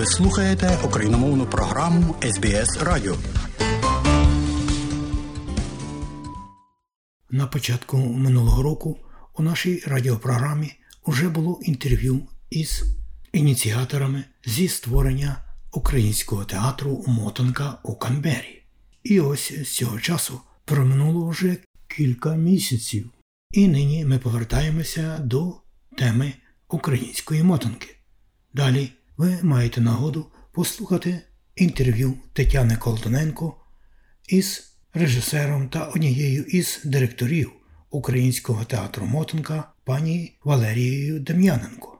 Ви слухаєте україномовну програму СБС Радіо. На початку минулого року у нашій радіопрограмі вже було інтерв'ю із ініціаторами зі створення українського театру Мотанка у Канбері. І ось з цього часу проминуло вже кілька місяців. І нині ми повертаємося до теми української мотанки. Далі ви маєте нагоду послухати інтерв'ю Тетяни Колтоненко із режисером та однією із директорів Українського театру Мотанка пані Валерією Дем'яненко.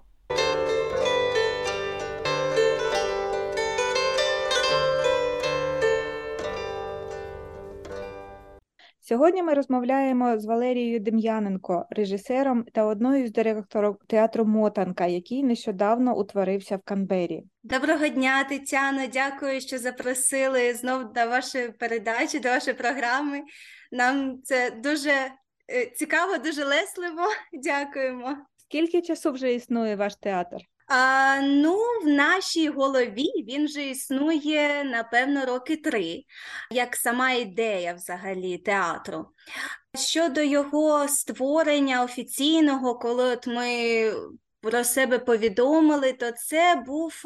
Сьогодні ми розмовляємо з Валерією Дем'яненко, режисером та одною з директорів театру Мотанка, який нещодавно утворився в Канбері. Доброго дня, Тетяно. Дякую, що запросили знов до вашої передачі, до вашої програми. Нам це дуже е, цікаво, дуже лесливо. Дякуємо. Скільки часу вже існує ваш театр? Ну, в нашій голові він вже існує напевно роки три, як сама ідея взагалі театру. Щодо його створення офіційного, коли от ми про себе повідомили, то це був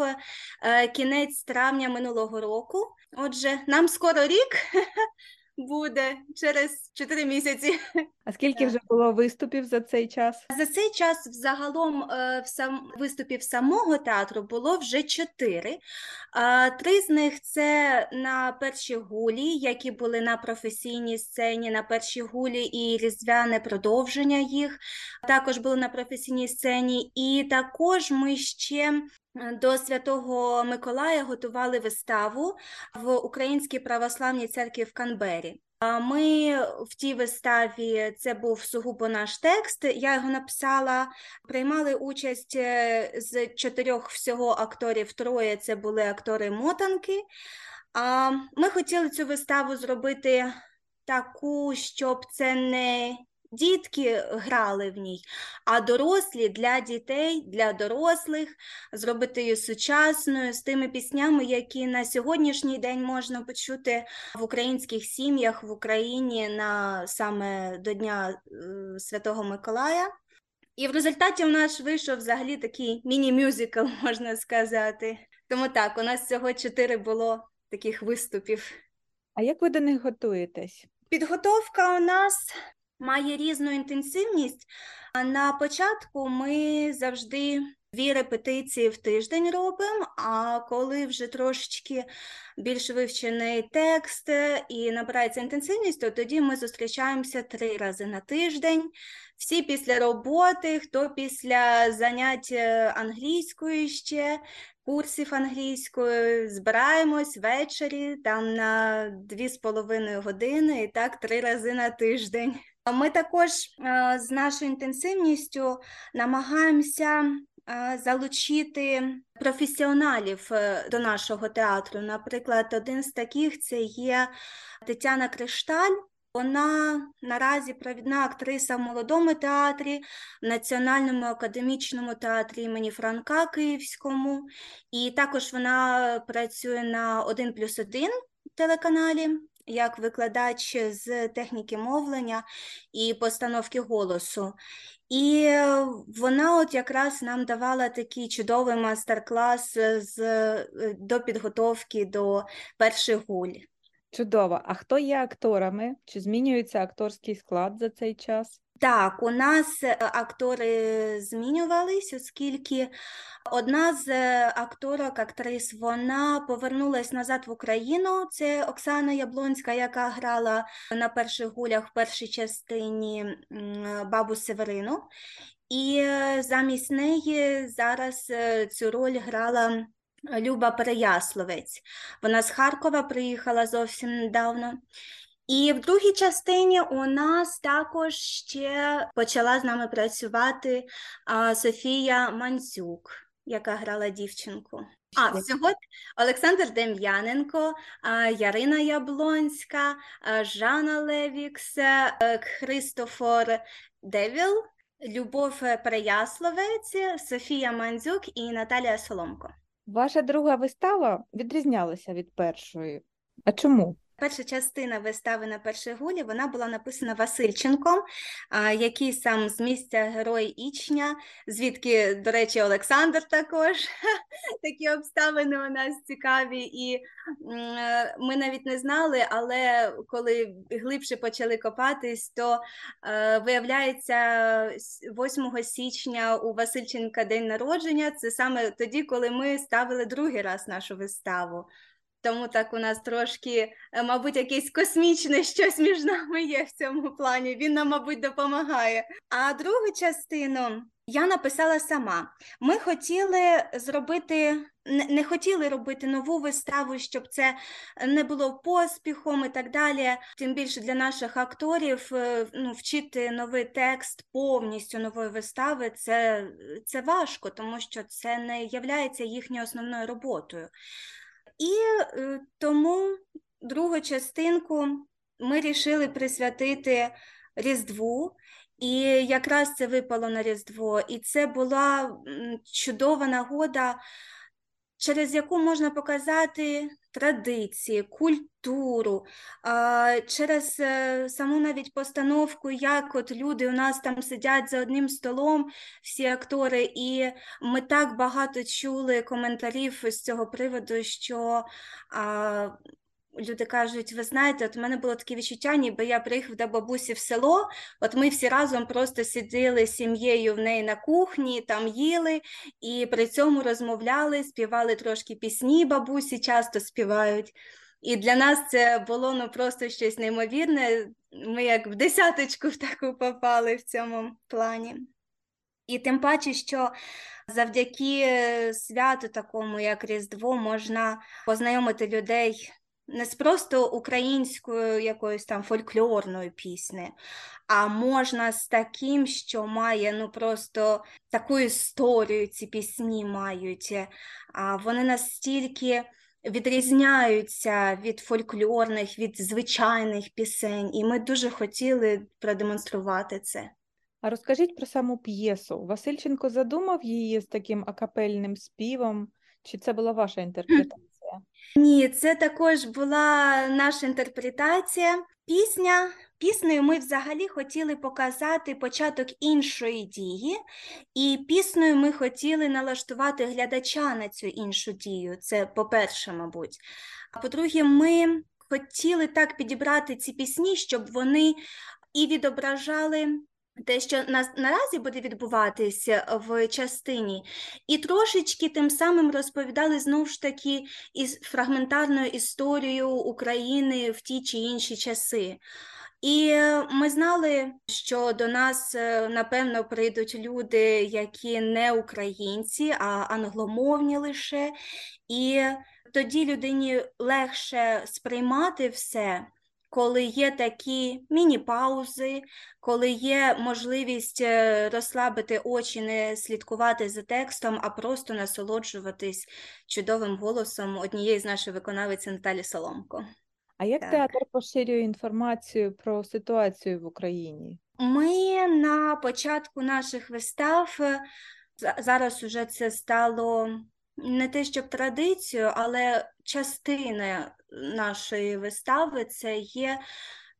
е, кінець травня минулого року. Отже, нам скоро рік. буде через 4 місяці. А скільки вже було виступів за цей час? За цей час взагалом е, в сам виступів самого театру було вже чотири. Три з них це на першій гулі, які були на професійній сцені, на першій гулі і різдвяне продовження їх. Також були на професійній сцені, і також ми ще до Святого Миколая готували виставу в Українській православній церкві в Канбері. Ми в тій виставі це був сугубо наш текст. Я його написала, приймали участь е, з чотирьох всього акторів. Троє це були актори мотанки. Ми хотіли цю виставу зробити таку, щоб це не дітки грали в ній, а дорослі для дітей, для дорослих зробити її сучасною з тими піснями, які на сьогоднішній день можна почути в українських сім'ях в Україні на саме до Дня е, Святого Миколая. І в результаті у нас вийшов взагалі такий міні-мюзикл, можна сказати. Тому так, у нас всього чотири було таких виступів. А як ви до них готуєтесь? Підготовка у нас має різну інтенсивність. На початку ми завжди дві репетиції в тиждень робимо, а коли вже трошечки більш вивчений текст і набирається інтенсивність, то тоді ми зустрічаємося три рази на тиждень. Всі після роботи, хто після занять е, англійською ще, курсів англійської, збираємось ввечері там на дві з половиною години і так три рази на тиждень. Ми також е, з нашою інтенсивністю намагаємося е, залучити професіоналів е, до нашого театру. Наприклад, один з таких це є Тетяна Кришталь. Вона наразі провідна актриса в молодому театрі, в Національному академічному театрі імені Франка Київському, і також вона працює на 1 плюс 1 телеканалі як викладач з техніки мовлення і постановки голосу. І вона от якраз нам давала такий чудовий мастер-клас з, до підготовки до перших гуль. Чудово. А хто є акторами? Чи змінюється акторський склад за цей час? Так, у нас е, актори змінювались, оскільки одна з е, акторок, актрис, вона повернулась назад в Україну. Це Оксана Яблонська, яка грала на перших гулях в першій частині бабу Северину. І е, замість неї зараз цю роль грала. Люба Переясловець. Вона з Харкова приїхала зовсім недавно. І в другій частині у нас також ще почала з нами працювати а, Софія Мандзюк, яка грала дівчинку. А всього Олександр Дем'яненко, Ярина Яблонська, Жанна Левікс, е, Христофор Девіл, Любов Переясловець, Софія Мандзюк і Наталія Соломко. Ваша друга вистава відрізнялася від першої. А чому? Перша частина вистави на першій гулі вона була написана Васильченком, який сам з місця Герой Ічня, звідки, до речі, Олександр також. Такі обставини у нас цікаві, і ми навіть не знали, але коли глибше почали копатись, то е, виявляється, 8 січня у Васильченка день народження це саме тоді, коли ми ставили другий раз нашу виставу. Тому так у нас трошки, е, мабуть, якесь космічне щось між нами є в цьому плані. Він нам, мабуть, допомагає. А другу частину я написала сама. Ми хотіли зробити, не хотіли робити нову виставу, щоб це не було поспіхом і так далі. Тим більше для наших акторів е, ну, вчити новий текст повністю нової вистави це, це важко, тому що це не є їхньою основною роботою. І е, тому другу частинку ми рішили присвятити Різдву, і якраз це випало на Різдво, і це була чудова нагода, через яку можна показати традиції, культуру, через е, саму навіть постановку, як от люди у нас там сидять за одним столом, всі актори, і ми так багато чули коментарів з цього приводу, що Люди кажуть, ви знаєте, от у мене було таке відчуття, ніби я приїхав до бабусі в село. От ми всі разом просто сиділи з сім'єю в неї на кухні, там їли і при цьому розмовляли, співали трошки пісні, бабусі часто співають. І для нас це було ну просто щось неймовірне. Ми як в десяточку в таку попали в цьому плані. І тим паче, що завдяки святу, такому як Різдво, можна познайомити людей не з просто українською якоюсь там фольклорною піснею, а можна з таким, що має ну просто таку історію ці пісні мають. А Вони настільки відрізняються від фольклорних, від звичайних пісень, і ми дуже хотіли продемонструвати це. А розкажіть про саму п'єсу. Васильченко задумав її з таким акапельним співом, чи це була ваша інтерпретація? Ні, це також була наша інтерпретація. Пісня. Піснею ми взагалі хотіли показати початок іншої дії, і піснею ми хотіли налаштувати глядача на цю іншу дію. Це по-перше, мабуть. А по-друге, ми хотіли так підібрати ці пісні, щоб вони і відображали те, що на, наразі буде відбуватися в частині, і трошечки тим самим розповідали знову ж таки із фрагментарною історією України в ті чи інші часи. І ми знали, що до нас е, напевно прийдуть люди, які не українці, а англомовні лише, і тоді людині легше сприймати все коли є такі міні-паузи, коли є можливість е, розслабити очі, не слідкувати за текстом, а просто насолоджуватись чудовим голосом однієї з наших виконавиць Наталі Соломко. А як так. театр поширює інформацію про ситуацію в Україні? Ми на початку наших вистав е, зараз уже це стало не те, щоб традицію, але частина нашої вистави це є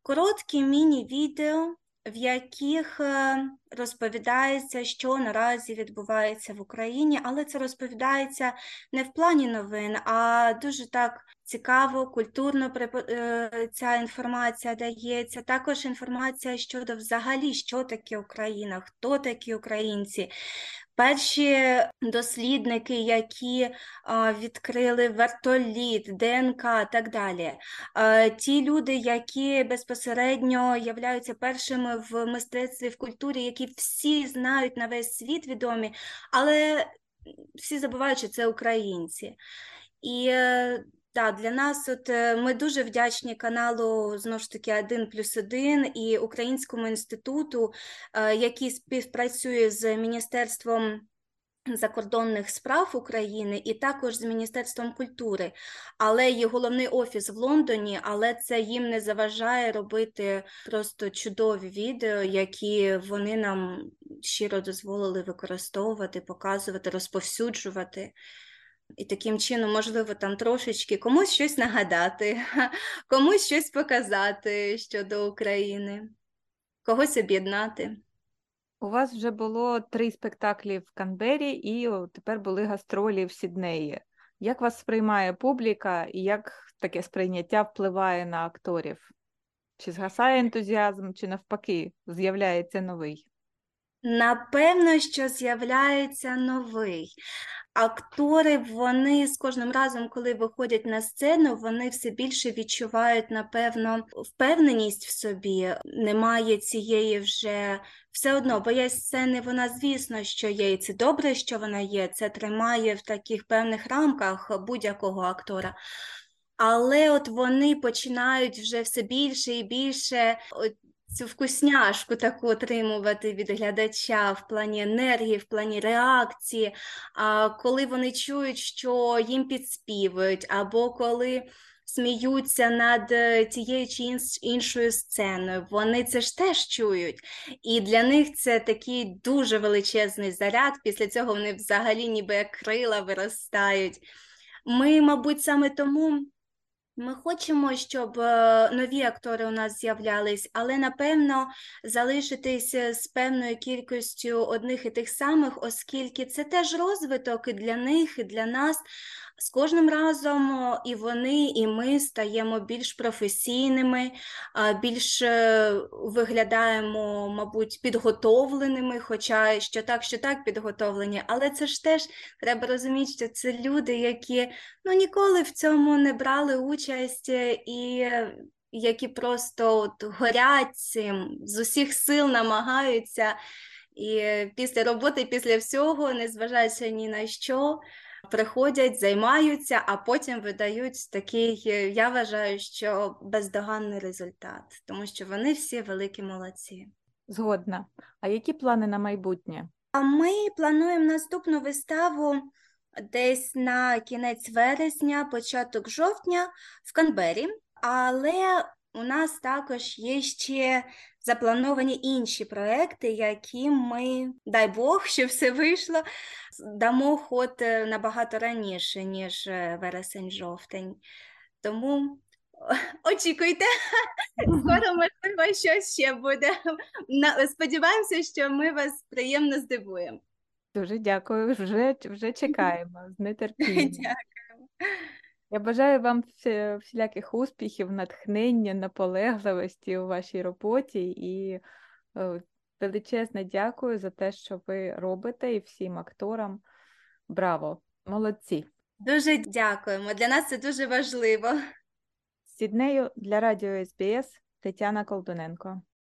короткі міні-відео, в яких е, розповідається, що наразі відбувається в Україні, але це розповідається не в плані новин, а дуже так цікаво, культурно е, ця інформація дається. Також інформація щодо взагалі, що таке Україна, хто такі українці. Перші дослідники, які відкрили вертоліт, ДНК так далі. Ті люди, які безпосередньо являються першими в мистецтві, в культурі, які всі знають на весь світ відомі, але всі забувають, що це українці. І е, так, для нас от е, ми дуже вдячні каналу знову ж таки один плюс один і Українському інституту, е, який співпрацює з Міністерством. Закордонних справ України і також з Міністерством культури, але є головний офіс в Лондоні, але це їм не заважає робити просто чудові відео, які вони нам щиро дозволили використовувати, показувати, розповсюджувати. І таким чином, можливо, там трошечки комусь щось нагадати, комусь щось показати щодо України, когось об'єднати. У вас вже було три спектаклі в Канбері, і тепер були гастролі в Сіднеї. Як вас сприймає публіка і як таке сприйняття впливає на акторів? Чи згасає ентузіазм, чи навпаки з'являється новий? Напевно, що з'являється новий. Актори, вони з кожним разом, коли виходять на сцену, вони все більше відчувають, напевно, впевненість в собі. Немає цієї вже все одно, боязнь сцени, вона, звісно, що є, і це добре, що вона є. Це тримає в таких певних рамках будь-якого актора. Але от вони починають вже все більше і більше цю вкусняшку таку отримувати від глядача в плані енергії, в плані реакції, а коли вони чують, що їм підспівують, або коли сміються над е, тією чи іншою сценою, вони це ж теж чують. І для них це такий дуже величезний заряд. Після цього вони взагалі ніби як крила виростають. Ми, мабуть, саме тому. Ми хочемо, щоб е, нові актори у нас з'являлись, але напевно залишитися з певною кількістю одних і тих самих, оскільки це теж розвиток і для них, і для нас. З кожним разом і вони, і ми стаємо більш професійними, більш е, виглядаємо, мабуть, підготовленими, хоча що так, що так підготовлені, але це ж теж треба розуміти, що це люди, які ну, ніколи в цьому не брали участь е, і які просто от горять цим, з усіх сил намагаються. І е, після роботи, після всього, незважаючи ні на що, приходять, займаються, а потім видають такий, е, я вважаю, що бездоганний результат, тому що вони всі великі молодці. Згодна. А які плани на майбутнє? А ми плануємо наступну виставу десь на кінець вересня, початок жовтня в Канбері, але у нас також є ще заплановані інші проекти, які ми, дай Бог, що все вийшло, дамо ход е, набагато раніше, ніж е, вересень-жовтень. Тому очікуйте, скоро, можливо, щось ще буде. Сподіваємося, що ми вас приємно здивуємо. Дуже дякую. Вже, вже чекаємо з нетерпінням. Дякую. Я бажаю вам всі- всіляких успіхів, натхнення, наполегливості у вашій роботі і е, величезне дякую за те, що ви робите, і всім акторам. Браво! Молодці! Дуже дякуємо. Для нас це дуже важливо. З Сіднею для радіо СБС Тетяна Колдуненко.